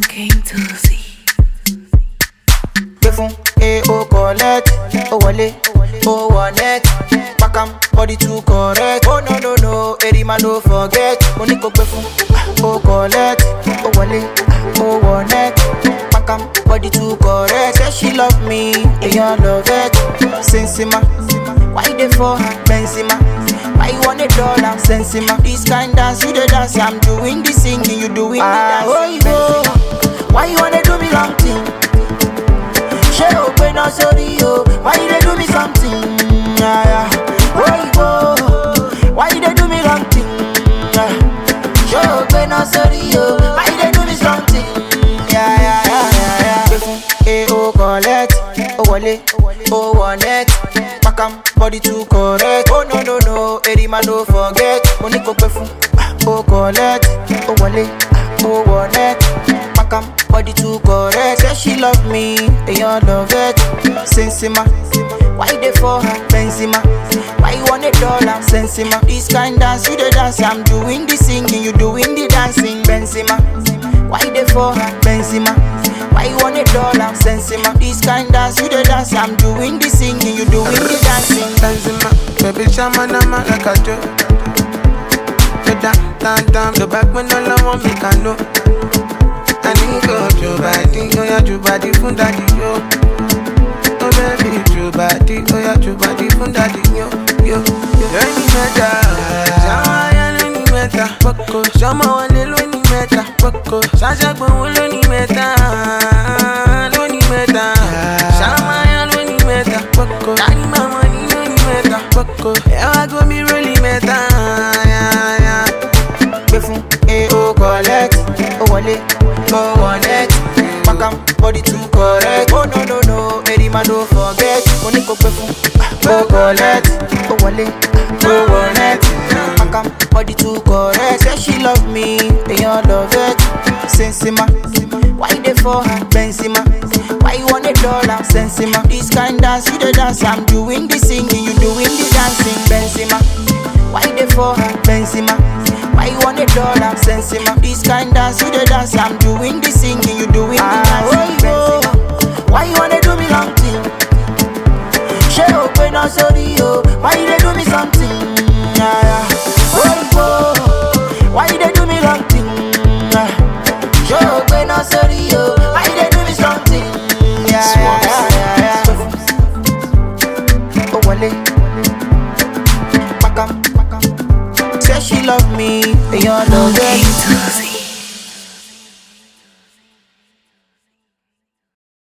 King Tuzi. gbé fún a o collect. Ó wọlé ó wọ net pakam body too correct. Oh no no no erima no forget. Mo ní kó gbé fún ó collect. Ó wọlé ó wọ net pakam body too correct. Say she love me èèyàn love it. Sensima why you dey for her benzema? Why you wan dey dull am sensima this kind dance you dey dance i'm doing the singing you doing the ah, dancing. Oh, oyibo something yeah, yeah. why you dey do me wrong thing yeah. ṣé o gbé náà sórí o why you dey do me something yeah, yeah, yeah, yeah, yeah. gbé fún a o collect oh, wọlé ó wọ oh, net pakam body too correct. Oh no no no. Erima no forget. Mo ní kó gbé fún. Ó collect. Wọlé ó wọ net pakam body too correct. Say she love me èèyàn love it. Sensima why dey for benzema why you wan dey dull am sensima this kind dance you the dance i'm doing the singing you doing the dancing benzema why dey for benzema why you wan dey dull am sensima this kind dance you the dance i'm doing the singing you doing the dancing. Benzema, baby shama nama like a joke. Down, down, the back when all I want me can know. I need to body, oh yeah, to body fun daddy yo. Body, oh yeah, to body fun daddy yo, yo, yo. Lóní mẹ́ta, ṣáwọn ayá lóní mẹ́ta, pọ́kọ. Ṣọmọ wọlé lóní mẹ́ta, pọ́kọ. Ṣáṣẹ́gbọ̀n wo lóní mẹ́ta, lóní mẹ́ta. Ṣáwọn ayá lóní mẹ́ta, pọ́kọ. Kárí màmá ní lóní mẹ́ta, pọ́kọ. Ẹ wá gómi rólì mẹ́ta, yáyá. gbé fún a o wọ pakam body too correct oh no no no erima no forget mo ní kó gbé fún. Ó collect ó wọlé. Wọ net. Pakam body too correct. Say she love me. Èèyàn love it. Sensima. Why you dey for her? Benzema. Why you wan dey dull am sensima. This kind dance you dey dance. I'm doing the singing. You doing the dancing. Benzema. Why you dey for her? Benzema? Why you want a dollar? Sensima? This kind dance you dey dance, I'm doing the singing, you doing the ah, dancing. Oh, oh. Benzema. Why you wanna do me? long thing? Ṣé o pé náà sórí o? Why dey do me something? Yeah, yeah. Oh, Oyinbo, why dey do me long thing? Yeah. Ṣé o pé náà sórí? Why dey do me something? Pakam. Say she love me, it. King Tuzi.